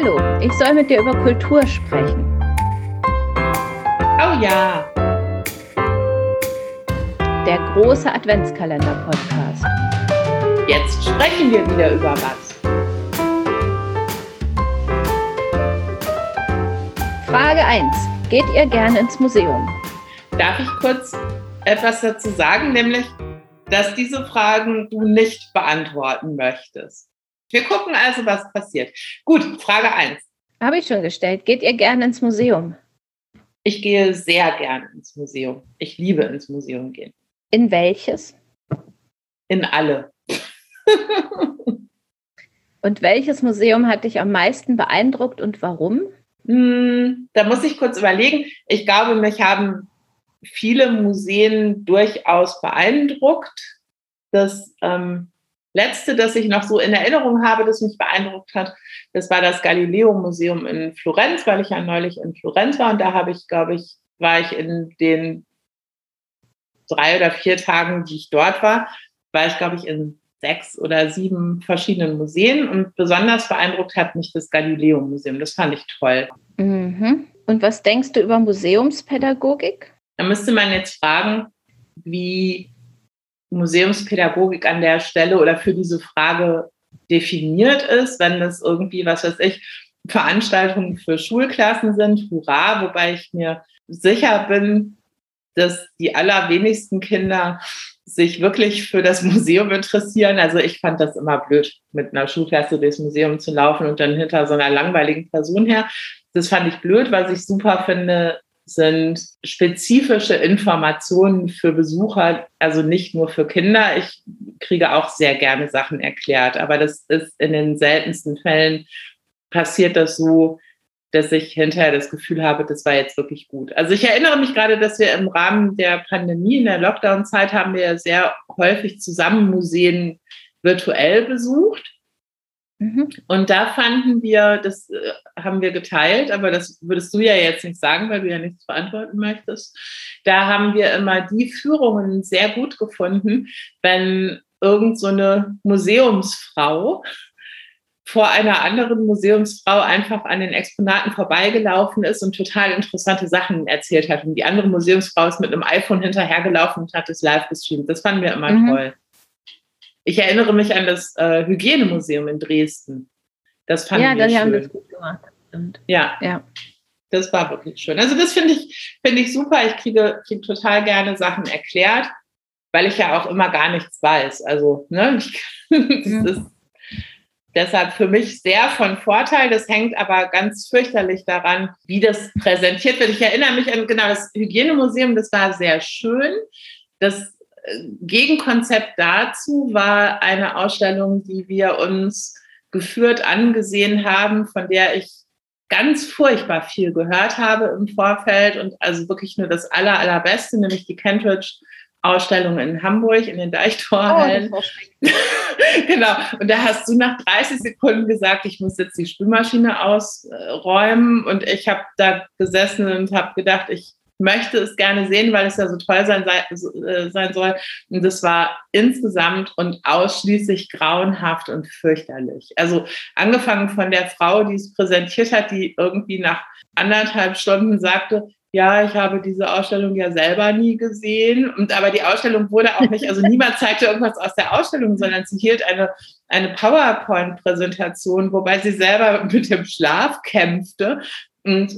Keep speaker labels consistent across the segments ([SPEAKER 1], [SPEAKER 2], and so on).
[SPEAKER 1] Hallo, ich soll mit dir über Kultur sprechen.
[SPEAKER 2] Oh ja.
[SPEAKER 1] Der große Adventskalender-Podcast.
[SPEAKER 2] Jetzt sprechen wir wieder über was.
[SPEAKER 1] Frage 1. Geht ihr gerne ins Museum?
[SPEAKER 2] Darf ich kurz etwas dazu sagen, nämlich, dass diese Fragen du nicht beantworten möchtest. Wir gucken also, was passiert. Gut, Frage 1.
[SPEAKER 1] Habe ich schon gestellt. Geht ihr gerne ins Museum?
[SPEAKER 2] Ich gehe sehr gerne ins Museum. Ich liebe ins Museum gehen.
[SPEAKER 1] In welches?
[SPEAKER 2] In alle.
[SPEAKER 1] und welches Museum hat dich am meisten beeindruckt und warum?
[SPEAKER 2] Hm, da muss ich kurz überlegen. Ich glaube, mich haben viele Museen durchaus beeindruckt. Das ähm, letzte, das ich noch so in Erinnerung habe, das mich beeindruckt hat, das war das Galileo Museum in Florenz, weil ich ja neulich in Florenz war und da habe ich, glaube ich, war ich in den drei oder vier Tagen, die ich dort war, war ich, glaube ich, in sechs oder sieben verschiedenen Museen und besonders beeindruckt hat mich das Galileo Museum. Das fand ich toll.
[SPEAKER 1] Mhm. Und was denkst du über Museumspädagogik?
[SPEAKER 2] Da müsste man jetzt fragen, wie Museumspädagogik an der Stelle oder für diese Frage definiert ist, wenn das irgendwie, was weiß ich, Veranstaltungen für Schulklassen sind, hurra, wobei ich mir sicher bin, dass die allerwenigsten Kinder sich wirklich für das Museum interessieren. Also ich fand das immer blöd, mit einer Schulklasse durchs Museum zu laufen und dann hinter so einer langweiligen Person her. Das fand ich blöd. Was ich super finde, sind spezifische Informationen für Besucher, also nicht nur für Kinder. Ich kriege auch sehr gerne Sachen erklärt, aber das ist in den seltensten Fällen passiert das so, dass ich hinterher das Gefühl habe, das war jetzt wirklich gut. Also ich erinnere mich gerade, dass wir im Rahmen der Pandemie, in der Lockdown-Zeit, haben wir sehr häufig zusammen Museen virtuell besucht. Mhm. Und da fanden wir, das äh, haben wir geteilt, aber das würdest du ja jetzt nicht sagen, weil du ja nichts beantworten möchtest. Da haben wir immer die Führungen sehr gut gefunden, wenn irgend so eine Museumsfrau vor einer anderen Museumsfrau einfach an den Exponaten vorbeigelaufen ist und total interessante Sachen erzählt hat. Und die andere Museumsfrau ist mit einem iPhone hinterhergelaufen und hat es live gestreamt. Das fanden wir immer mhm. toll. Ich erinnere mich an das äh, Hygienemuseum in Dresden. Das fand ja, wir schön. haben das gut gemacht. Stimmt. Ja. ja. Das war wirklich schön. Also das finde ich, finde ich super. Ich kriege, kriege total gerne Sachen erklärt, weil ich ja auch immer gar nichts weiß. Also, ne, ich, das ist deshalb für mich sehr von Vorteil. Das hängt aber ganz fürchterlich daran, wie das präsentiert wird. Ich erinnere mich an genau das Hygienemuseum, das war sehr schön. Das Gegenkonzept dazu war eine Ausstellung, die wir uns geführt angesehen haben, von der ich ganz furchtbar viel gehört habe im Vorfeld und also wirklich nur das aller, allerbeste, nämlich die Kentridge Ausstellung in Hamburg in den Deichtorhallen. Oh, genau. Und da hast du nach 30 Sekunden gesagt, ich muss jetzt die Spülmaschine ausräumen. Und ich habe da gesessen und habe gedacht, ich möchte es gerne sehen, weil es ja so toll sein, äh, sein soll. Und das war insgesamt und ausschließlich grauenhaft und fürchterlich. Also angefangen von der Frau, die es präsentiert hat, die irgendwie nach anderthalb Stunden sagte, ja, ich habe diese Ausstellung ja selber nie gesehen. Und aber die Ausstellung wurde auch nicht, also niemand zeigte irgendwas aus der Ausstellung, sondern sie hielt eine, eine PowerPoint-Präsentation, wobei sie selber mit dem Schlaf kämpfte. Und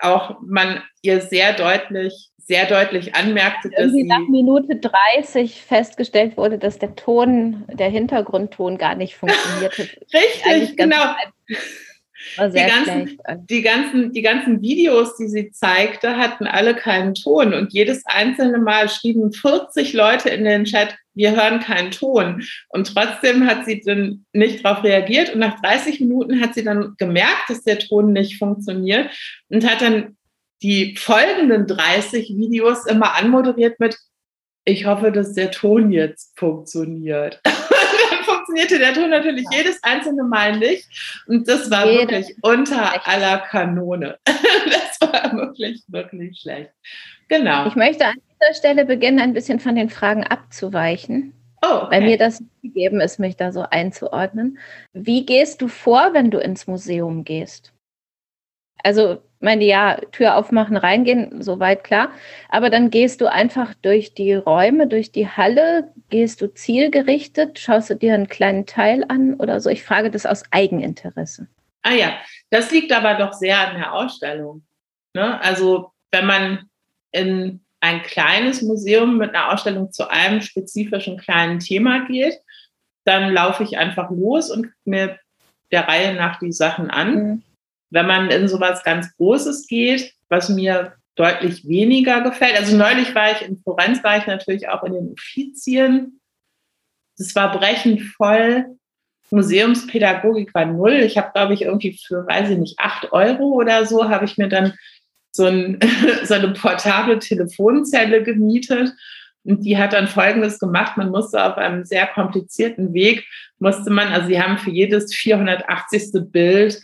[SPEAKER 2] auch man ihr sehr deutlich, sehr deutlich anmerkte,
[SPEAKER 1] dass Irgendwie nach Minute 30 festgestellt wurde, dass der Ton, der Hintergrundton gar nicht funktioniert hat.
[SPEAKER 2] Richtig, genau. Die ganzen, die, ganzen, die ganzen Videos, die sie zeigte, hatten alle keinen Ton. Und jedes einzelne Mal schrieben 40 Leute in den Chat, wir hören keinen Ton. Und trotzdem hat sie dann nicht darauf reagiert. Und nach 30 Minuten hat sie dann gemerkt, dass der Ton nicht funktioniert und hat dann die folgenden 30 Videos immer anmoderiert mit, ich hoffe, dass der Ton jetzt funktioniert. dann funktionierte der Ton natürlich ja. jedes einzelne Mal nicht. Und das war Jede wirklich unter aller Kanone. das war wirklich, wirklich schlecht. Genau.
[SPEAKER 1] Ich möchte an dieser Stelle beginnen, ein bisschen von den Fragen abzuweichen. Oh, okay. Weil mir das gegeben ist, mich da so einzuordnen. Wie gehst du vor, wenn du ins Museum gehst? Also, meine, ja, Tür aufmachen, reingehen, soweit klar. Aber dann gehst du einfach durch die Räume, durch die Halle, gehst du zielgerichtet, schaust du dir einen kleinen Teil an oder so. Ich frage das aus Eigeninteresse.
[SPEAKER 2] Ah ja, das liegt aber doch sehr an der Ausstellung. Ne? Also, wenn man in ein kleines Museum mit einer Ausstellung zu einem spezifischen kleinen Thema geht, dann laufe ich einfach los und mir der Reihe nach die Sachen an. Mhm. Wenn man in sowas ganz Großes geht, was mir deutlich weniger gefällt. Also neulich war ich in Florenz, war ich natürlich auch in den Uffizien. Das war brechend voll. Museumspädagogik war null. Ich habe, glaube ich, irgendwie für, weiß ich nicht, acht Euro oder so, habe ich mir dann so, ein, so eine portable Telefonzelle gemietet. Und die hat dann Folgendes gemacht. Man musste auf einem sehr komplizierten Weg, musste man, also sie haben für jedes 480. Bild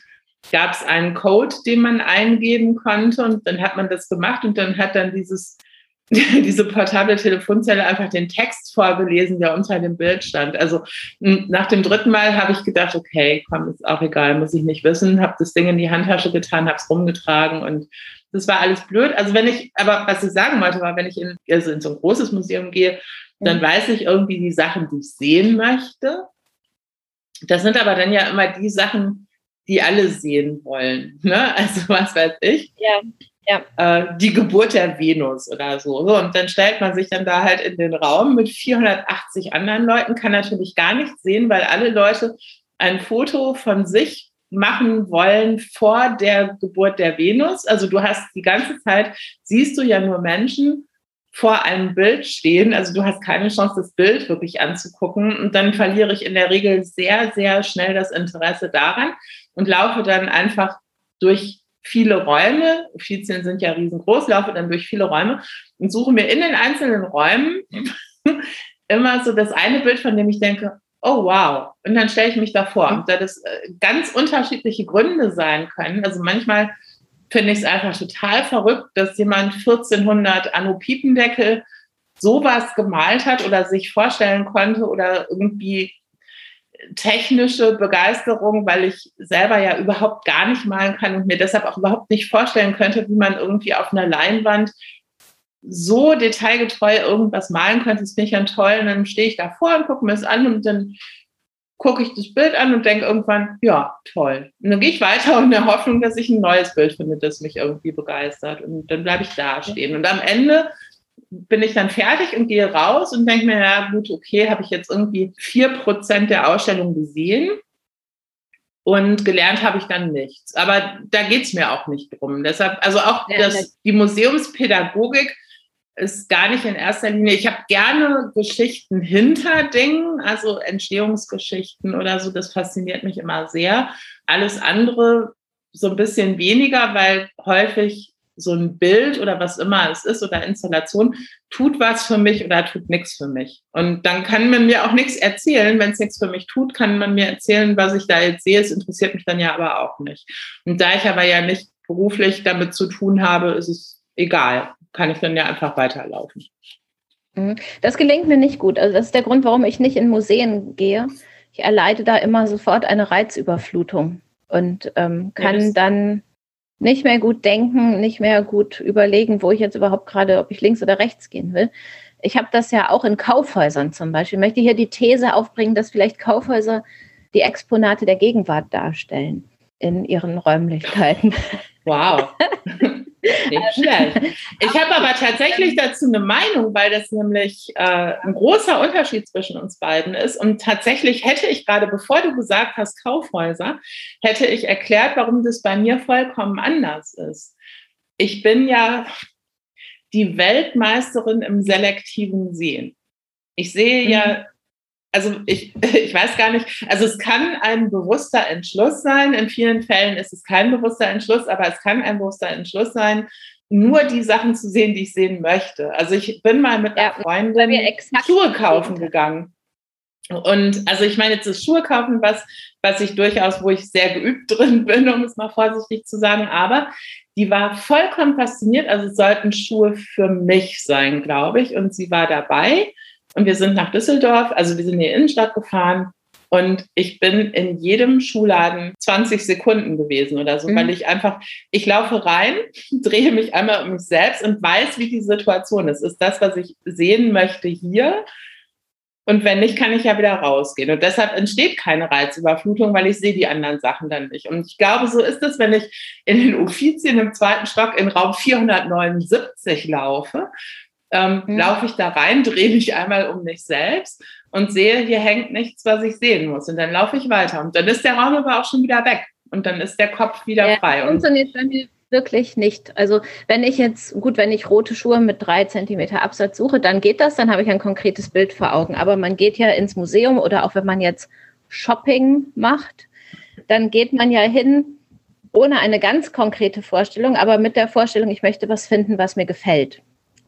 [SPEAKER 2] gab es einen Code, den man eingeben konnte und dann hat man das gemacht und dann hat dann dieses diese portable Telefonzelle einfach den Text vorgelesen, der unter dem Bild stand. Also nach dem dritten Mal habe ich gedacht, okay, komm, ist auch egal, muss ich nicht wissen, habe das Ding in die Handtasche getan, habe es rumgetragen und das war alles blöd. Also wenn ich, aber was ich sagen wollte, war, wenn ich in, also in so ein großes Museum gehe, dann weiß ich irgendwie die Sachen, die ich sehen möchte. Das sind aber dann ja immer die Sachen, die alle sehen wollen. Ne? Also was weiß ich.
[SPEAKER 1] Ja. Ja.
[SPEAKER 2] Äh, die Geburt der Venus oder so. Und dann stellt man sich dann da halt in den Raum mit 480 anderen Leuten, kann natürlich gar nichts sehen, weil alle Leute ein Foto von sich machen wollen vor der Geburt der Venus. Also du hast die ganze Zeit, siehst du ja nur Menschen vor einem Bild stehen. Also du hast keine Chance, das Bild wirklich anzugucken. Und dann verliere ich in der Regel sehr, sehr schnell das Interesse daran und laufe dann einfach durch viele Räume, Uffizien sind ja riesengroß, laufe dann durch viele Räume und suche mir in den einzelnen Räumen immer so das eine Bild, von dem ich denke, oh wow. Und dann stelle ich mich davor. Und da das äh, ganz unterschiedliche Gründe sein können. Also manchmal finde ich es einfach total verrückt, dass jemand 1400 Anno Piependeckel sowas gemalt hat oder sich vorstellen konnte oder irgendwie technische Begeisterung, weil ich selber ja überhaupt gar nicht malen kann und mir deshalb auch überhaupt nicht vorstellen könnte, wie man irgendwie auf einer Leinwand so detailgetreu irgendwas malen könnte. Das finde ich dann toll. Und dann stehe ich davor und gucke mir das an und dann gucke ich das Bild an und denke irgendwann, ja, toll. Und dann gehe ich weiter in der Hoffnung, dass ich ein neues Bild finde, das mich irgendwie begeistert. Und dann bleibe ich da stehen. Und am Ende bin ich dann fertig und gehe raus und denke mir, ja gut, okay, habe ich jetzt irgendwie vier Prozent der Ausstellung gesehen und gelernt habe ich dann nichts. Aber da geht es mir auch nicht drum. Deshalb, also auch ja, das, die Museumspädagogik ist gar nicht in erster Linie. Ich habe gerne Geschichten hinter Dingen, also Entstehungsgeschichten oder so. Das fasziniert mich immer sehr. Alles andere so ein bisschen weniger, weil häufig so ein Bild oder was immer es ist oder Installation tut was für mich oder tut nichts für mich. Und dann kann man mir auch nichts erzählen. Wenn es nichts für mich tut, kann man mir erzählen, was ich da jetzt sehe. Es interessiert mich dann ja aber auch nicht. Und da ich aber ja nicht beruflich damit zu tun habe, ist es egal. Kann ich dann ja einfach weiterlaufen.
[SPEAKER 1] Mhm. Das gelingt mir nicht gut. Also das ist der Grund, warum ich nicht in Museen gehe. Ich erleide da immer sofort eine Reizüberflutung und ähm, kann ja, dann nicht mehr gut denken, nicht mehr gut überlegen, wo ich jetzt überhaupt gerade, ob ich links oder rechts gehen will. Ich habe das ja auch in Kaufhäusern zum Beispiel. Ich möchte hier die These aufbringen, dass vielleicht Kaufhäuser die Exponate der Gegenwart darstellen in ihren Räumlichkeiten.
[SPEAKER 2] Wow. Nicht schlecht. Ich habe aber tatsächlich dazu eine Meinung, weil das nämlich äh, ein großer Unterschied zwischen uns beiden ist. Und tatsächlich hätte ich gerade, bevor du gesagt hast, Kaufhäuser, hätte ich erklärt, warum das bei mir vollkommen anders ist. Ich bin ja die Weltmeisterin im selektiven Sehen. Ich sehe mhm. ja also ich, ich weiß gar nicht, also es kann ein bewusster Entschluss sein. In vielen Fällen ist es kein bewusster Entschluss, aber es kann ein bewusster Entschluss sein, nur die Sachen zu sehen, die ich sehen möchte. Also ich bin mal mit einer Freundin Schuhe kaufen gegangen. Und also ich meine, jetzt ist Schuhe kaufen was, was ich durchaus, wo ich sehr geübt drin bin, um es mal vorsichtig zu sagen. Aber die war vollkommen fasziniert. Also es sollten Schuhe für mich sein, glaube ich. Und sie war dabei und wir sind nach Düsseldorf, also wir sind in die Innenstadt gefahren und ich bin in jedem Schuhladen 20 Sekunden gewesen oder so, mhm. weil ich einfach, ich laufe rein, drehe mich einmal um mich selbst und weiß, wie die Situation ist. Ist das, was ich sehen möchte hier? Und wenn nicht, kann ich ja wieder rausgehen. Und deshalb entsteht keine Reizüberflutung, weil ich sehe die anderen Sachen dann nicht. Und ich glaube, so ist es, wenn ich in den Uffizien im zweiten Stock in Raum 479 laufe. Ähm, mhm. Laufe ich da rein, drehe mich einmal um mich selbst und sehe, hier hängt nichts, was ich sehen muss. Und dann laufe ich weiter. Und dann ist der Raum aber auch schon wieder weg. Und dann ist der Kopf wieder ja, frei.
[SPEAKER 1] Funktioniert bei mir wirklich nicht. Also wenn ich jetzt, gut, wenn ich rote Schuhe mit drei Zentimeter Absatz suche, dann geht das, dann habe ich ein konkretes Bild vor Augen. Aber man geht ja ins Museum oder auch wenn man jetzt Shopping macht, dann geht man ja hin ohne eine ganz konkrete Vorstellung, aber mit der Vorstellung, ich möchte was finden, was mir gefällt.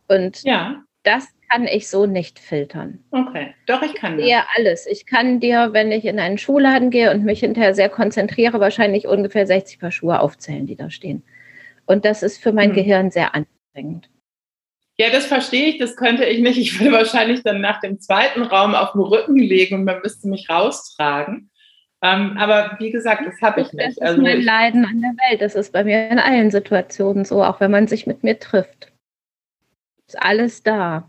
[SPEAKER 1] Und ja. das kann ich so nicht filtern.
[SPEAKER 2] Okay, doch, ich kann
[SPEAKER 1] das. Ja, alles. Ich kann dir, wenn ich in einen Schuhladen gehe und mich hinterher sehr konzentriere, wahrscheinlich ungefähr 60 Paar Schuhe aufzählen, die da stehen. Und das ist für mein hm. Gehirn sehr anstrengend.
[SPEAKER 2] Ja, das verstehe ich, das könnte ich nicht. Ich würde wahrscheinlich dann nach dem zweiten Raum auf den Rücken legen und man müsste mich raustragen. Ähm, aber wie gesagt, das habe ich nicht. Das
[SPEAKER 1] ist also mein Leiden an der Welt. Das ist bei mir in allen Situationen so, auch wenn man sich mit mir trifft. Ist alles da.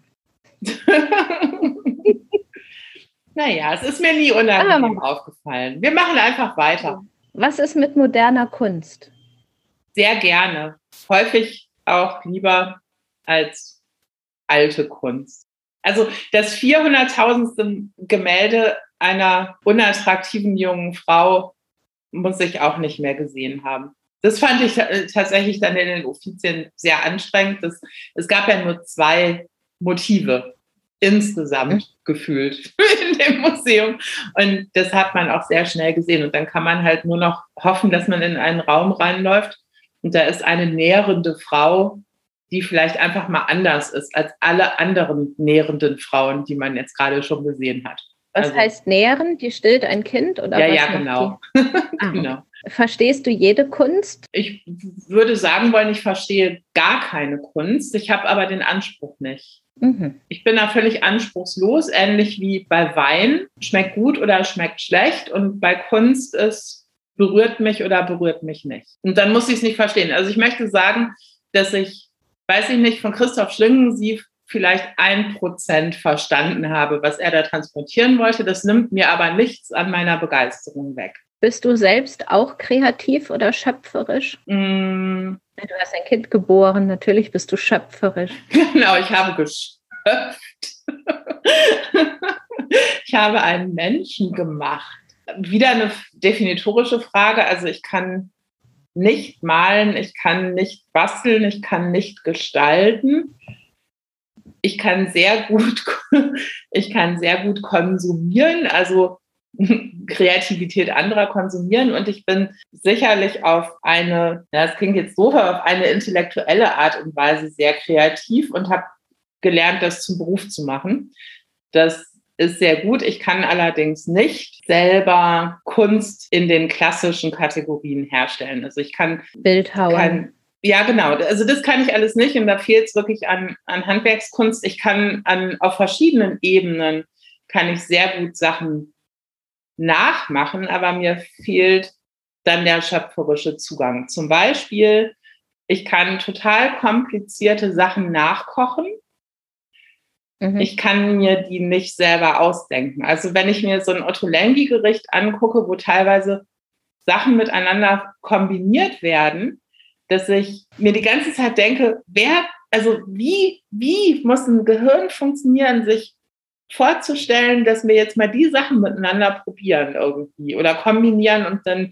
[SPEAKER 2] naja, es ist mir nie unangenehm ah, aufgefallen. Wir machen einfach weiter.
[SPEAKER 1] Was ist mit moderner Kunst?
[SPEAKER 2] sehr gerne. Häufig auch lieber als alte Kunst. Also das 400.000. Gemälde einer unattraktiven jungen Frau muss ich auch nicht mehr gesehen haben. Das fand ich tatsächlich dann in den Offizien sehr anstrengend. Das, es gab ja nur zwei Motive insgesamt gefühlt in dem Museum. Und das hat man auch sehr schnell gesehen. Und dann kann man halt nur noch hoffen, dass man in einen Raum reinläuft und da ist eine nährende Frau, die vielleicht einfach mal anders ist als alle anderen nährenden Frauen, die man jetzt gerade schon gesehen hat.
[SPEAKER 1] Was also, heißt nähren? Die stillt ein Kind oder
[SPEAKER 2] ja,
[SPEAKER 1] was?
[SPEAKER 2] Ja, genau.
[SPEAKER 1] ah, genau. Verstehst du jede Kunst?
[SPEAKER 2] Ich würde sagen wollen, ich verstehe gar keine Kunst. Ich habe aber den Anspruch nicht. Mhm. Ich bin da völlig anspruchslos, ähnlich wie bei Wein. Schmeckt gut oder schmeckt schlecht. Und bei Kunst ist berührt mich oder berührt mich nicht. Und dann muss ich es nicht verstehen. Also ich möchte sagen, dass ich, weiß ich nicht, von Christoph Schlingensief vielleicht ein Prozent verstanden habe, was er da transportieren wollte. Das nimmt mir aber nichts an meiner Begeisterung weg.
[SPEAKER 1] Bist du selbst auch kreativ oder schöpferisch? Mm. Du hast ein Kind geboren, natürlich bist du schöpferisch.
[SPEAKER 2] Genau, ich habe geschöpft. ich habe einen Menschen gemacht wieder eine definitorische Frage. Also ich kann nicht malen, ich kann nicht basteln, ich kann nicht gestalten. Ich kann sehr gut, ich kann sehr gut konsumieren, also Kreativität anderer konsumieren und ich bin sicherlich auf eine, das klingt jetzt so, auf eine intellektuelle Art und Weise sehr kreativ und habe gelernt, das zum Beruf zu machen. Das ist sehr gut. Ich kann allerdings nicht selber Kunst in den klassischen Kategorien herstellen. Also ich kann
[SPEAKER 1] Bildhauer.
[SPEAKER 2] Ja, genau. Also das kann ich alles nicht und da fehlt es wirklich an, an Handwerkskunst. Ich kann an, auf verschiedenen Ebenen kann ich sehr gut Sachen nachmachen, aber mir fehlt dann der schöpferische Zugang. Zum Beispiel, ich kann total komplizierte Sachen nachkochen Mhm. Ich kann mir die nicht selber ausdenken. Also wenn ich mir so ein Ottolenghi-Gericht angucke, wo teilweise Sachen miteinander kombiniert werden, dass ich mir die ganze Zeit denke, wer, also wie, wie muss ein Gehirn funktionieren, sich vorzustellen, dass wir jetzt mal die Sachen miteinander probieren irgendwie oder kombinieren und dann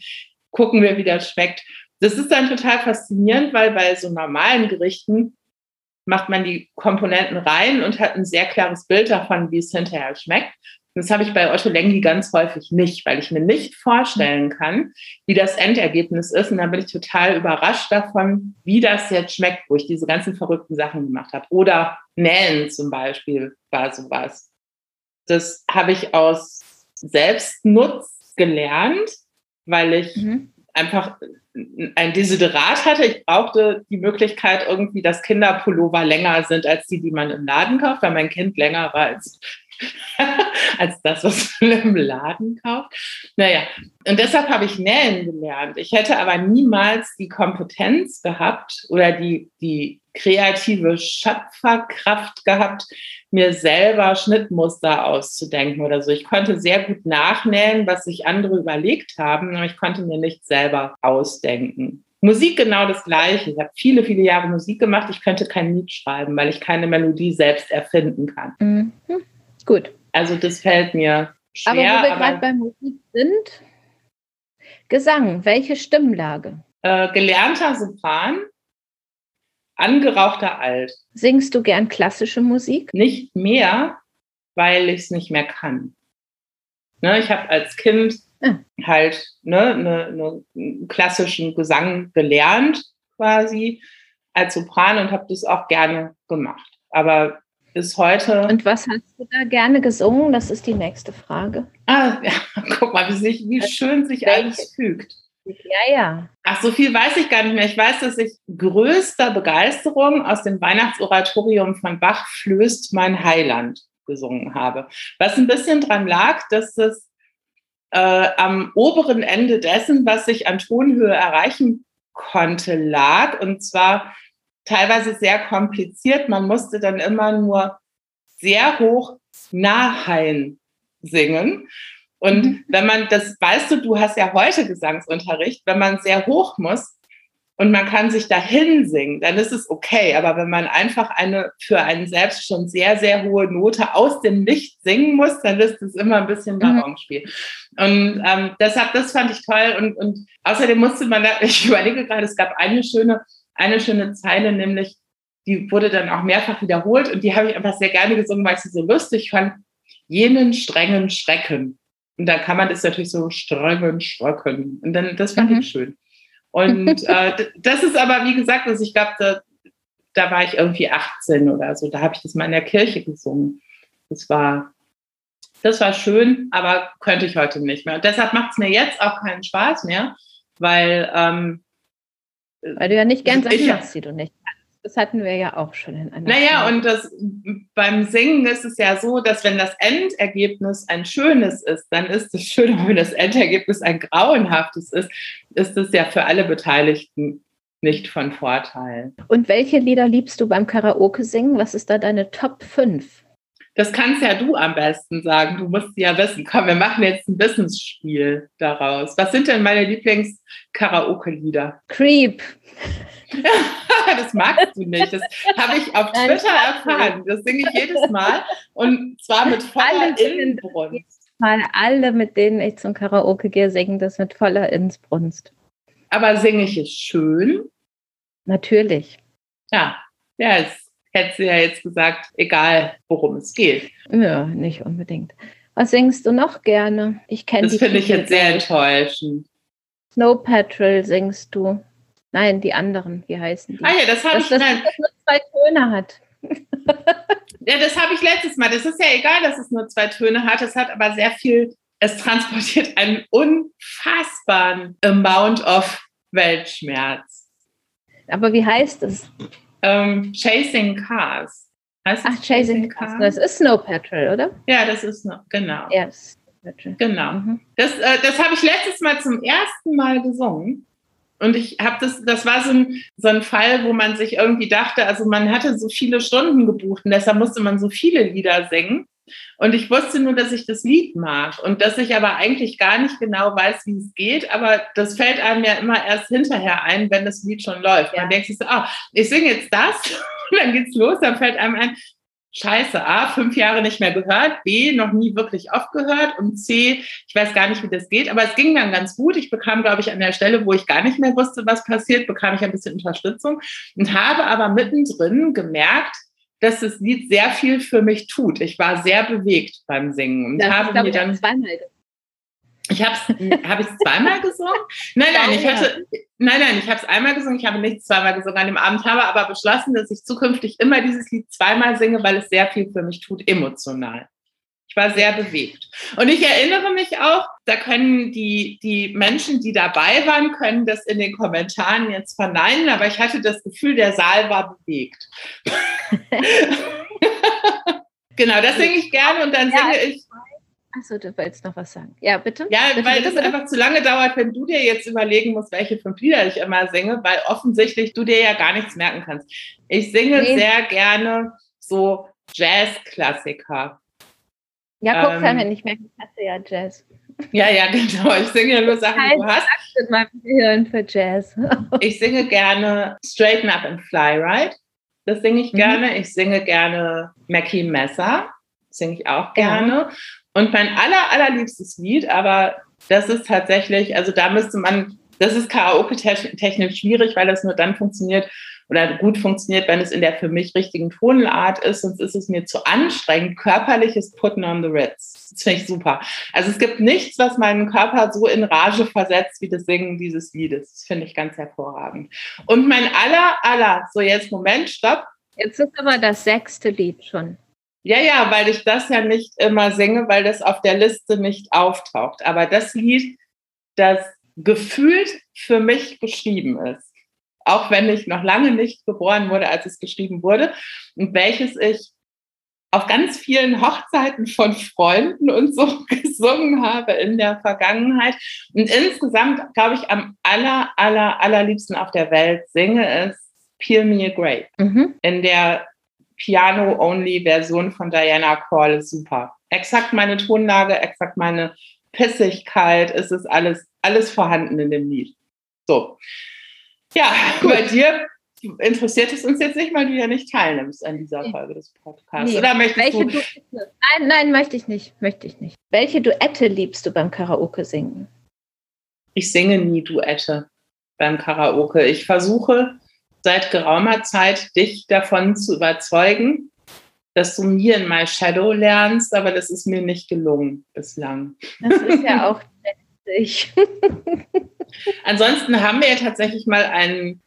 [SPEAKER 2] gucken wir, wie das schmeckt. Das ist dann total faszinierend, weil bei so normalen Gerichten macht man die Komponenten rein und hat ein sehr klares Bild davon, wie es hinterher schmeckt. Das habe ich bei Otto Lengi ganz häufig nicht, weil ich mir nicht vorstellen kann, wie das Endergebnis ist. Und dann bin ich total überrascht davon, wie das jetzt schmeckt, wo ich diese ganzen verrückten Sachen gemacht habe. Oder Nähen zum Beispiel war sowas. Das habe ich aus Selbstnutz gelernt, weil ich mhm. einfach ein Desiderat hatte. Ich brauchte die Möglichkeit irgendwie, dass Kinderpullover länger sind als die, die man im Laden kauft, weil mein Kind länger war als als das, was man im Laden kauft. Naja, und deshalb habe ich nähen gelernt. Ich hätte aber niemals die Kompetenz gehabt oder die, die kreative Schöpferkraft gehabt, mir selber Schnittmuster auszudenken oder so. Ich konnte sehr gut nachnähen, was sich andere überlegt haben, aber ich konnte mir nicht selber ausdenken. Musik genau das Gleiche. Ich habe viele, viele Jahre Musik gemacht. Ich könnte kein Lied schreiben, weil ich keine Melodie selbst erfinden kann. Mhm.
[SPEAKER 1] Gut.
[SPEAKER 2] Also das fällt mir schwer.
[SPEAKER 1] Aber wo wir gerade bei Musik sind, Gesang, welche Stimmlage?
[SPEAKER 2] Äh, gelernter Sopran, angerauchter Alt.
[SPEAKER 1] Singst du gern klassische Musik?
[SPEAKER 2] Nicht mehr, weil ich es nicht mehr kann. Ne, ich habe als Kind. Ah. halt ne, ne, ne, klassischen Gesang gelernt, quasi als Sopran und habe das auch gerne gemacht. Aber bis heute.
[SPEAKER 1] Und was hast du da gerne gesungen? Das ist die nächste Frage.
[SPEAKER 2] Ah, ja, guck mal, wie, sich, wie schön sich alles fügt.
[SPEAKER 1] Ja, ja.
[SPEAKER 2] Ach, so viel weiß ich gar nicht mehr. Ich weiß, dass ich größter Begeisterung aus dem Weihnachtsoratorium von Bach flößt mein Heiland gesungen habe. Was ein bisschen dran lag, dass es äh, am oberen Ende dessen, was ich an Tonhöhe erreichen konnte, lag. Und zwar teilweise sehr kompliziert. Man musste dann immer nur sehr hoch Nahein singen. Und mhm. wenn man das, weißt du, du hast ja heute Gesangsunterricht, wenn man sehr hoch muss, und man kann sich dahin singen, dann ist es okay. Aber wenn man einfach eine für einen selbst schon sehr, sehr hohe Note aus dem Licht singen muss, dann ist es immer ein bisschen Ballonspiel. Mhm. Und ähm, deshalb, das fand ich toll. Und, und außerdem musste man da, ich überlege gerade, es gab eine schöne, eine schöne Zeile, nämlich, die wurde dann auch mehrfach wiederholt und die habe ich einfach sehr gerne gesungen, weil ich sie so lustig fand. Jenen strengen Schrecken. Und dann kann man das natürlich so strengen Schrecken. Und dann, das fand mhm. ich schön. Und äh, das ist aber, wie gesagt, also ich glaube, da, da war ich irgendwie 18 oder so. Da habe ich das mal in der Kirche gesungen. Das war, das war schön, aber könnte ich heute nicht mehr. Und deshalb macht es mir jetzt auch keinen Spaß mehr, weil. Ähm,
[SPEAKER 1] weil du ja nicht gern Sachen machst, die du nicht das hatten wir ja auch schon in einer.
[SPEAKER 2] Naja, Zeit. und das, beim Singen ist es ja so, dass wenn das Endergebnis ein schönes ist, dann ist es schön, und wenn das Endergebnis ein grauenhaftes ist, ist es ja für alle Beteiligten nicht von Vorteil.
[SPEAKER 1] Und welche Lieder liebst du beim Karaoke singen? Was ist da deine Top 5?
[SPEAKER 2] Das kannst ja du am besten sagen. Du musst ja wissen. Komm, wir machen jetzt ein Wissensspiel daraus. Was sind denn meine Lieblings-Karaoke-Lieder?
[SPEAKER 1] Creep.
[SPEAKER 2] das magst du nicht. Das habe ich auf Twitter erfahren. Das singe ich jedes Mal. Und zwar mit voller Inbrunst.
[SPEAKER 1] Mal alle, mit denen ich zum Karaoke gehe, singen das mit voller Inbrunst.
[SPEAKER 2] Aber singe ich es schön?
[SPEAKER 1] Natürlich.
[SPEAKER 2] Ja, ja, es hätte sie ja jetzt gesagt, egal worum es geht.
[SPEAKER 1] Ja, nicht unbedingt. Was singst du noch gerne?
[SPEAKER 2] Ich kenne Das finde ich jetzt sehr enttäuschend.
[SPEAKER 1] Snow Patrol singst du. Nein, die anderen, wie heißen die?
[SPEAKER 2] Ah ja, das habe ich. Das,
[SPEAKER 1] das nur zwei Töne hat.
[SPEAKER 2] ja, das habe ich letztes Mal. Das ist ja egal, dass es nur zwei Töne hat. Es hat aber sehr viel, es transportiert einen unfassbaren Amount of Weltschmerz.
[SPEAKER 1] Aber wie heißt es?
[SPEAKER 2] Ähm, Chasing Cars.
[SPEAKER 1] Heißt Ach, Chasing Cars. Cars. Das ist Snow Patrol, oder?
[SPEAKER 2] Ja, das ist Snow, genau.
[SPEAKER 1] Yes.
[SPEAKER 2] Genau. Mhm. Das, äh, das habe ich letztes Mal zum ersten Mal gesungen. Und ich habe das, das war so ein, so ein Fall, wo man sich irgendwie dachte, also man hatte so viele Stunden gebucht und deshalb musste man so viele Lieder singen. Und ich wusste nur, dass ich das Lied mag und dass ich aber eigentlich gar nicht genau weiß, wie es geht. Aber das fällt einem ja immer erst hinterher ein, wenn das Lied schon läuft. Ja. Man denkt sich so, oh, ich singe jetzt das und dann geht's los, dann fällt einem ein, Scheiße, A, fünf Jahre nicht mehr gehört, B, noch nie wirklich oft gehört und C, ich weiß gar nicht, wie das geht, aber es ging dann ganz gut. Ich bekam, glaube ich, an der Stelle, wo ich gar nicht mehr wusste, was passiert, bekam ich ein bisschen Unterstützung und habe aber mittendrin gemerkt, dass das Lied sehr viel für mich tut. Ich war sehr bewegt beim Singen und das habe mir dann zweimal ich habe es hab zweimal gesungen? Nein, nein, ich hatte, nein, nein, ich habe es einmal gesungen. Ich habe nicht zweimal gesungen an dem Abend, habe aber beschlossen, dass ich zukünftig immer dieses Lied zweimal singe, weil es sehr viel für mich tut, emotional. Ich war sehr bewegt. Und ich erinnere mich auch, da können die, die Menschen, die dabei waren, können das in den Kommentaren jetzt verneinen, aber ich hatte das Gefühl, der Saal war bewegt. Genau, das singe ich gerne und dann singe ich.
[SPEAKER 1] Achso, du wolltest noch was sagen. Ja, bitte?
[SPEAKER 2] Ja,
[SPEAKER 1] bitte,
[SPEAKER 2] weil bitte, das einfach zu lange dauert, wenn du dir jetzt überlegen musst, welche fünf Lieder ich immer singe, weil offensichtlich du dir ja gar nichts merken kannst. Ich singe nee. sehr gerne so Jazz-Klassiker.
[SPEAKER 1] Ja, guck, ähm, wenn ich merke, ich hasse ja Jazz.
[SPEAKER 2] Ja, ja, genau. Ich singe ja nur Sachen, die du hast.
[SPEAKER 1] mit meinem Gehirn für Jazz.
[SPEAKER 2] ich singe gerne Straighten Up and Fly Right. Das singe ich mhm. gerne. Ich singe gerne Mackie Messer. Singe ich auch gerne. Ja. Und mein aller, allerliebstes Lied, aber das ist tatsächlich, also da müsste man, das ist Karaoke-technisch schwierig, weil das nur dann funktioniert, oder gut funktioniert, wenn es in der für mich richtigen Tonart ist, sonst ist es mir zu anstrengend. Körperliches Putten on the Ritz. Das finde ich super. Also es gibt nichts, was meinen Körper so in Rage versetzt, wie das Singen dieses Liedes. Das finde ich ganz hervorragend. Und mein aller, aller, so jetzt Moment, stopp.
[SPEAKER 1] Jetzt ist aber das sechste Lied schon.
[SPEAKER 2] Ja, ja, weil ich das ja nicht immer singe, weil das auf der Liste nicht auftaucht. Aber das Lied, das gefühlt für mich geschrieben ist auch wenn ich noch lange nicht geboren wurde, als es geschrieben wurde, und welches ich auf ganz vielen Hochzeiten von Freunden und so gesungen habe in der Vergangenheit. Und insgesamt, glaube ich, am aller, aller, allerliebsten auf der Welt singe es Peel Me a Grape. Mhm. In der Piano-Only-Version von Diana Call ist super. Exakt meine Tonlage, exakt meine Pissigkeit, es ist alles, alles vorhanden in dem Lied. So. Ja, Gut. bei dir interessiert es uns jetzt nicht, weil du ja nicht teilnimmst an dieser Folge des Podcasts. Nee. Oder möchtest Welche du?
[SPEAKER 1] Nein, nein, möchte ich nicht. Möchte ich nicht. Welche Duette liebst du beim Karaoke singen?
[SPEAKER 2] Ich singe nie Duette beim Karaoke. Ich versuche seit geraumer Zeit, dich davon zu überzeugen, dass du mir in My Shadow lernst, aber das ist mir nicht gelungen bislang.
[SPEAKER 1] Das ist ja auch letztlich.
[SPEAKER 2] Ansonsten haben wir ja tatsächlich mal ein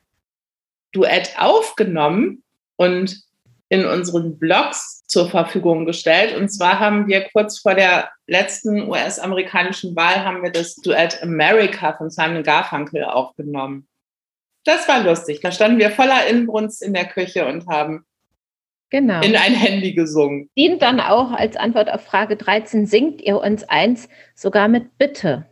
[SPEAKER 2] Duett aufgenommen und in unseren Blogs zur Verfügung gestellt. Und zwar haben wir kurz vor der letzten US-amerikanischen Wahl haben wir das Duett America von Simon Garfunkel aufgenommen. Das war lustig. Da standen wir voller Inbrunst in der Küche und haben genau. in ein Handy gesungen.
[SPEAKER 1] Dient dann auch als Antwort auf Frage 13, singt ihr uns eins sogar mit Bitte?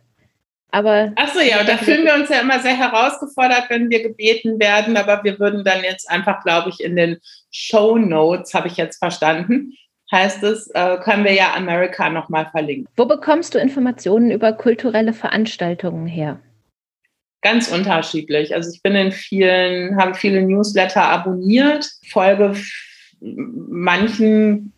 [SPEAKER 1] Aber
[SPEAKER 2] Ach so, ja, da fühlen wir uns ja immer sehr herausgefordert, wenn wir gebeten werden, aber wir würden dann jetzt einfach, glaube ich, in den Show Notes, habe ich jetzt verstanden, heißt es, äh, können wir ja America nochmal verlinken.
[SPEAKER 1] Wo bekommst du Informationen über kulturelle Veranstaltungen her?
[SPEAKER 2] Ganz unterschiedlich. Also ich bin in vielen, habe viele Newsletter abonniert, folge manchen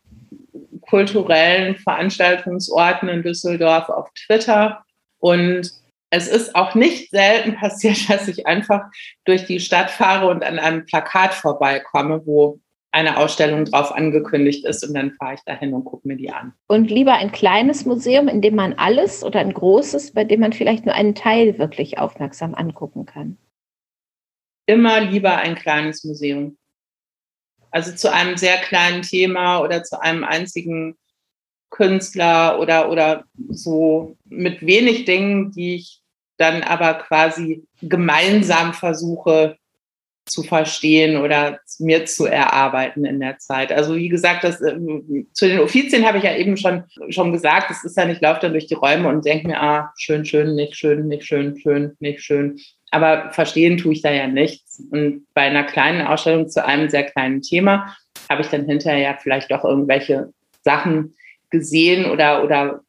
[SPEAKER 2] kulturellen Veranstaltungsorten in Düsseldorf auf Twitter und es ist auch nicht selten passiert, dass ich einfach durch die Stadt fahre und an einem Plakat vorbeikomme, wo eine Ausstellung drauf angekündigt ist und dann fahre ich dahin und gucke mir die an.
[SPEAKER 1] Und lieber ein kleines Museum, in dem man alles oder ein großes, bei dem man vielleicht nur einen Teil wirklich aufmerksam angucken kann?
[SPEAKER 2] Immer lieber ein kleines Museum. Also zu einem sehr kleinen Thema oder zu einem einzigen Künstler oder, oder so mit wenig Dingen, die ich dann aber quasi gemeinsam versuche zu verstehen oder mir zu erarbeiten in der Zeit. Also wie gesagt, das, äh, zu den Offizien habe ich ja eben schon, schon gesagt, es ist ja nicht, ich laufe dann durch die Räume und denke mir, ah, schön, schön, nicht schön, nicht schön, schön, nicht schön. Aber verstehen tue ich da ja nichts. Und bei einer kleinen Ausstellung zu einem sehr kleinen Thema habe ich dann hinterher ja vielleicht auch irgendwelche Sachen gesehen oder, oder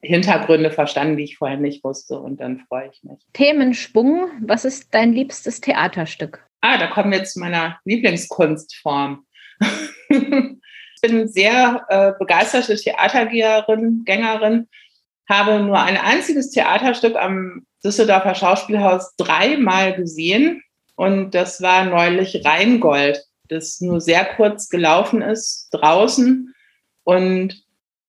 [SPEAKER 2] Hintergründe verstanden, die ich vorher nicht wusste. Und dann freue ich mich.
[SPEAKER 1] Themensprung, was ist dein liebstes Theaterstück?
[SPEAKER 2] Ah, da kommen wir zu meiner Lieblingskunstform. ich bin sehr äh, begeisterte Theatergeherin, Gängerin, habe nur ein einziges Theaterstück am Düsseldorfer Schauspielhaus dreimal gesehen. Und das war neulich Rheingold, das nur sehr kurz gelaufen ist draußen. Und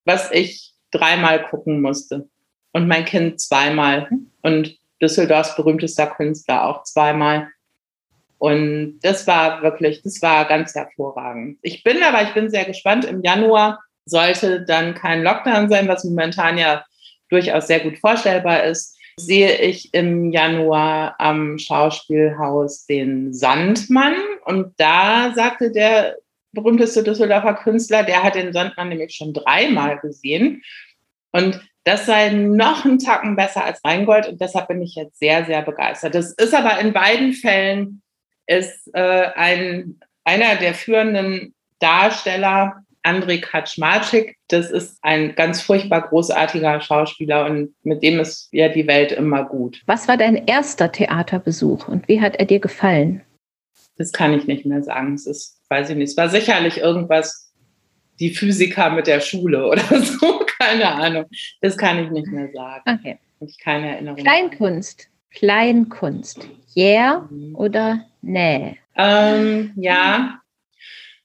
[SPEAKER 2] was ich dreimal gucken musste. Und mein Kind zweimal. Und Düsseldorfs berühmtester Künstler auch zweimal. Und das war wirklich, das war ganz hervorragend. Ich bin aber, ich bin sehr gespannt. Im Januar sollte dann kein Lockdown sein, was momentan ja durchaus sehr gut vorstellbar ist. Sehe ich im Januar am Schauspielhaus den Sandmann. Und da sagte der berühmteste Düsseldorfer Künstler, der hat den Sandmann nämlich schon dreimal gesehen. Und das sei noch einen Tacken besser als Rheingold und deshalb bin ich jetzt sehr, sehr begeistert. Das ist aber in beiden Fällen ist äh, ein, einer der führenden Darsteller, Andrei Kaczmarczyk. Das ist ein ganz furchtbar großartiger Schauspieler und mit dem ist ja die Welt immer gut.
[SPEAKER 1] Was war dein erster Theaterbesuch und wie hat er dir gefallen?
[SPEAKER 2] Das kann ich nicht mehr sagen. Es ist, weiß ich nicht, es war sicherlich irgendwas, die Physiker mit der Schule oder so, keine Ahnung. Das kann ich nicht mehr sagen. Okay. Ich keine Erinnerung.
[SPEAKER 1] Kleinkunst. Kleinkunst. Yeah mhm. oder nee?
[SPEAKER 2] Ähm, ja,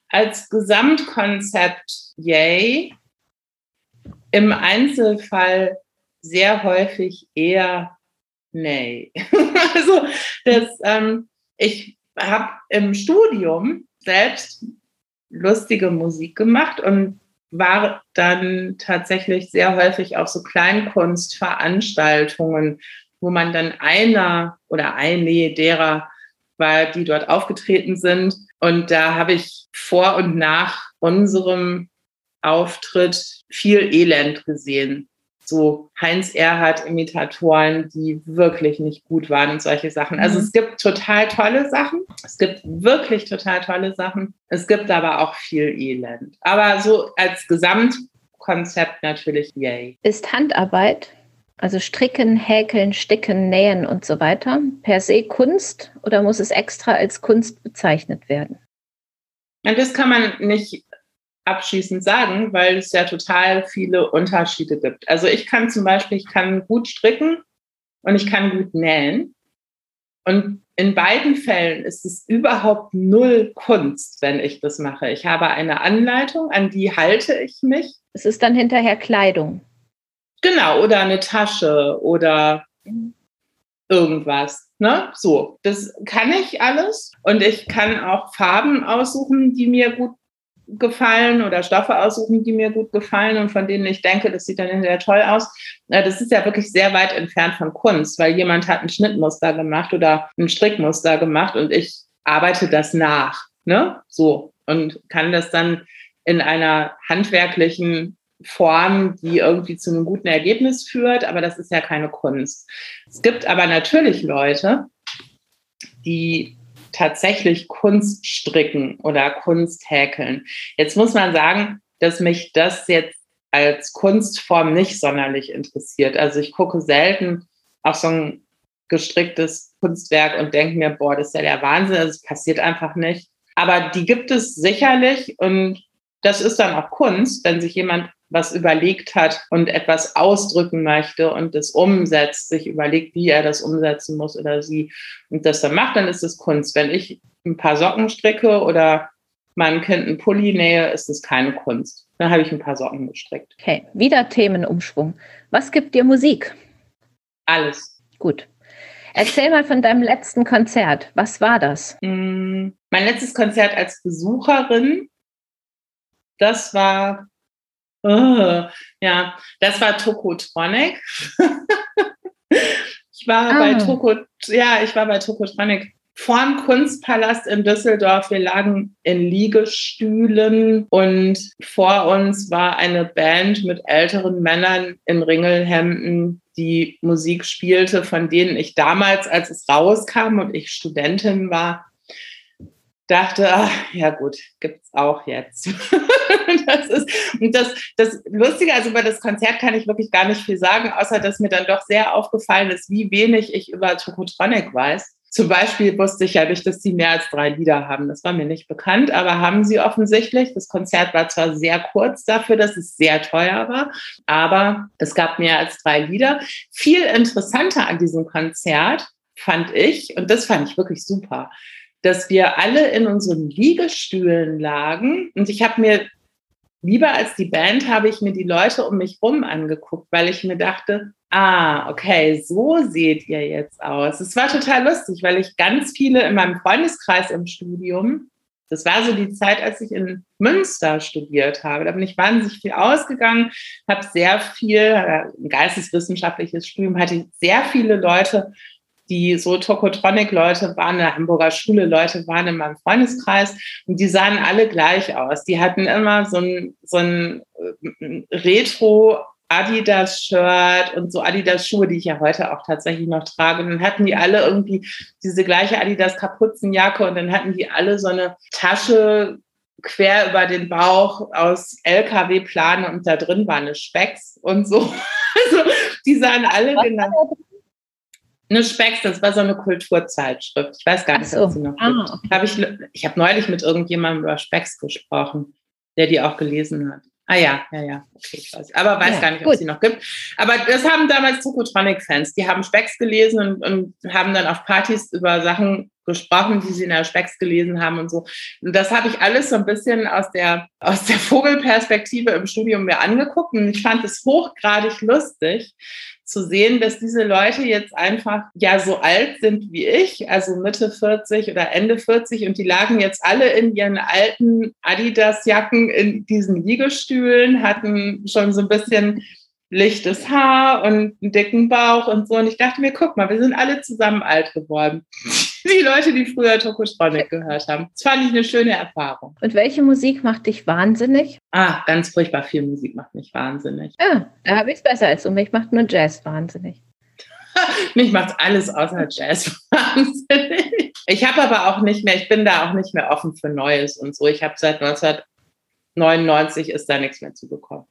[SPEAKER 2] als Gesamtkonzept yay. Im Einzelfall sehr häufig eher nee. also das, ähm, ich habe im Studium selbst lustige Musik gemacht und war dann tatsächlich sehr häufig auf so Kleinkunstveranstaltungen, wo man dann einer oder eine derer war, die dort aufgetreten sind. Und da habe ich vor und nach unserem Auftritt viel Elend gesehen so Heinz Erhardt-Imitatoren, die wirklich nicht gut waren und solche Sachen. Also mhm. es gibt total tolle Sachen. Es gibt wirklich total tolle Sachen. Es gibt aber auch viel Elend. Aber so als Gesamtkonzept natürlich yay.
[SPEAKER 1] Ist Handarbeit, also Stricken, Häkeln, Sticken, Nähen und so weiter, per se Kunst oder muss es extra als Kunst bezeichnet werden?
[SPEAKER 2] Und das kann man nicht abschließend sagen, weil es ja total viele Unterschiede gibt. Also ich kann zum Beispiel, ich kann gut stricken und ich kann gut nähen. Und in beiden Fällen ist es überhaupt null Kunst, wenn ich das mache. Ich habe eine Anleitung, an die halte ich mich.
[SPEAKER 1] Es ist dann hinterher Kleidung.
[SPEAKER 2] Genau, oder eine Tasche oder irgendwas. Ne? So, das kann ich alles. Und ich kann auch Farben aussuchen, die mir gut gefallen oder Stoffe aussuchen, die mir gut gefallen und von denen ich denke, das sieht dann hinterher toll aus. Das ist ja wirklich sehr weit entfernt von Kunst, weil jemand hat ein Schnittmuster gemacht oder ein Strickmuster gemacht und ich arbeite das nach. Ne? So. Und kann das dann in einer handwerklichen Form, die irgendwie zu einem guten Ergebnis führt, aber das ist ja keine Kunst. Es gibt aber natürlich Leute, die tatsächlich Kunst stricken oder Kunst häkeln. Jetzt muss man sagen, dass mich das jetzt als Kunstform nicht sonderlich interessiert. Also ich gucke selten auf so ein gestricktes Kunstwerk und denke mir, boah, das ist ja der Wahnsinn, das passiert einfach nicht. Aber die gibt es sicherlich und das ist dann auch Kunst, wenn sich jemand was überlegt hat und etwas ausdrücken möchte und das umsetzt, sich überlegt, wie er das umsetzen muss oder sie und das dann macht, dann ist es Kunst. Wenn ich ein paar Socken stricke oder meinem Kind einen Pulli nähe, ist es keine Kunst. Dann habe ich ein paar Socken gestrickt.
[SPEAKER 1] Okay, wieder Themenumschwung. Was gibt dir Musik?
[SPEAKER 2] Alles.
[SPEAKER 1] Gut. Erzähl mal von deinem letzten Konzert. Was war das?
[SPEAKER 2] Mm, mein letztes Konzert als Besucherin, das war Oh, ja, das war Tokotronic. ich war ah. bei Toko, ja, ich war bei Tokotronic vorm Kunstpalast in Düsseldorf. Wir lagen in Liegestühlen und vor uns war eine Band mit älteren Männern in Ringelhemden, die Musik spielte, von denen ich damals, als es rauskam und ich Studentin war, dachte, ach, ja gut, gibt's auch jetzt. das ist, und das, das Lustige, also über das Konzert kann ich wirklich gar nicht viel sagen, außer dass mir dann doch sehr aufgefallen ist, wie wenig ich über Tokotronic weiß. Zum Beispiel wusste ich ja nicht, dass sie mehr als drei Lieder haben. Das war mir nicht bekannt, aber haben sie offensichtlich. Das Konzert war zwar sehr kurz dafür, dass es sehr teuer war, aber es gab mehr als drei Lieder. Viel interessanter an diesem Konzert fand ich, und das fand ich wirklich super, dass wir alle in unseren Liegestühlen lagen und ich habe mir lieber als die Band habe ich mir die Leute um mich rum angeguckt, weil ich mir dachte, ah, okay, so seht ihr jetzt aus. Es war total lustig, weil ich ganz viele in meinem Freundeskreis im Studium, das war so die Zeit, als ich in Münster studiert habe. Da bin ich wahnsinnig viel ausgegangen, habe sehr viel, äh, ein geisteswissenschaftliches Studium, hatte sehr viele Leute die so Tokotronic-Leute waren, eine Hamburger Schule-Leute waren in meinem Freundeskreis und die sahen alle gleich aus. Die hatten immer so ein, so ein äh, Retro- Adidas-Shirt und so Adidas-Schuhe, die ich ja heute auch tatsächlich noch trage. Und dann hatten die alle irgendwie diese gleiche Adidas-Kapuzenjacke und dann hatten die alle so eine Tasche quer über den Bauch aus LKW-Planen und da drin war eine Specks und so. Also die sahen alle genau. Eine Specks, das war so eine Kulturzeitschrift. Ich weiß gar nicht, so. ob sie noch ah, gibt. Okay. Hab ich ich habe neulich mit irgendjemandem über Specks gesprochen, der die auch gelesen hat. Ah ja, ja, ja, okay, ich weiß. Aber weiß ja, gar nicht, ob es sie noch gibt. Aber das haben damals Tokotronic-Fans. Die haben Specks gelesen und, und haben dann auf Partys über Sachen gesprochen, die sie in der Specks gelesen haben und so. Und das habe ich alles so ein bisschen aus der, aus der Vogelperspektive im Studium mir angeguckt und ich fand es hochgradig lustig zu sehen, dass diese Leute jetzt einfach ja so alt sind wie ich, also Mitte 40 oder Ende 40 und die lagen jetzt alle in ihren alten Adidas-Jacken in diesen Liegestühlen, hatten schon so ein bisschen lichtes Haar und einen dicken Bauch und so. Und ich dachte mir, guck mal, wir sind alle zusammen alt geworden. Die Leute, die früher Tokotronic gehört haben. Das fand ich eine schöne Erfahrung.
[SPEAKER 1] Und welche Musik macht dich wahnsinnig?
[SPEAKER 2] Ah, ganz furchtbar viel Musik macht mich wahnsinnig.
[SPEAKER 1] Ja, ah, da habe ich es besser als du. Mich macht nur Jazz wahnsinnig.
[SPEAKER 2] mich macht alles außer Jazz wahnsinnig. Ich habe aber auch nicht mehr, ich bin da auch nicht mehr offen für Neues und so. Ich habe seit 1999 ist da nichts mehr zugekommen.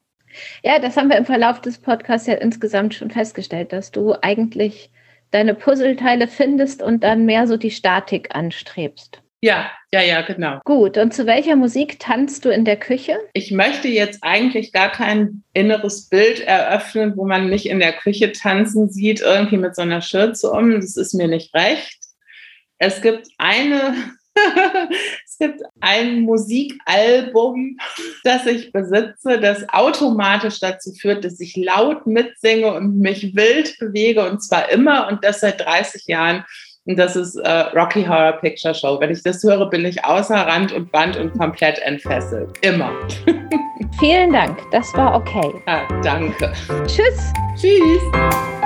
[SPEAKER 1] Ja, das haben wir im Verlauf des Podcasts ja insgesamt schon festgestellt, dass du eigentlich deine Puzzleteile findest und dann mehr so die Statik anstrebst.
[SPEAKER 2] Ja, ja, ja, genau.
[SPEAKER 1] Gut, und zu welcher Musik tanzt du in der Küche?
[SPEAKER 2] Ich möchte jetzt eigentlich gar kein inneres Bild eröffnen, wo man mich in der Küche tanzen sieht, irgendwie mit so einer Schürze um. Das ist mir nicht recht. Es gibt eine es gibt ein Musikalbum, das ich besitze, das automatisch dazu führt, dass ich laut mitsinge und mich wild bewege und zwar immer und das seit 30 Jahren. Und das ist äh, Rocky Horror Picture Show. Wenn ich das höre, bin ich außer Rand und Band und komplett entfesselt. Immer.
[SPEAKER 1] Vielen Dank. Das war okay.
[SPEAKER 2] Ah, danke.
[SPEAKER 1] Tschüss.
[SPEAKER 2] Tschüss.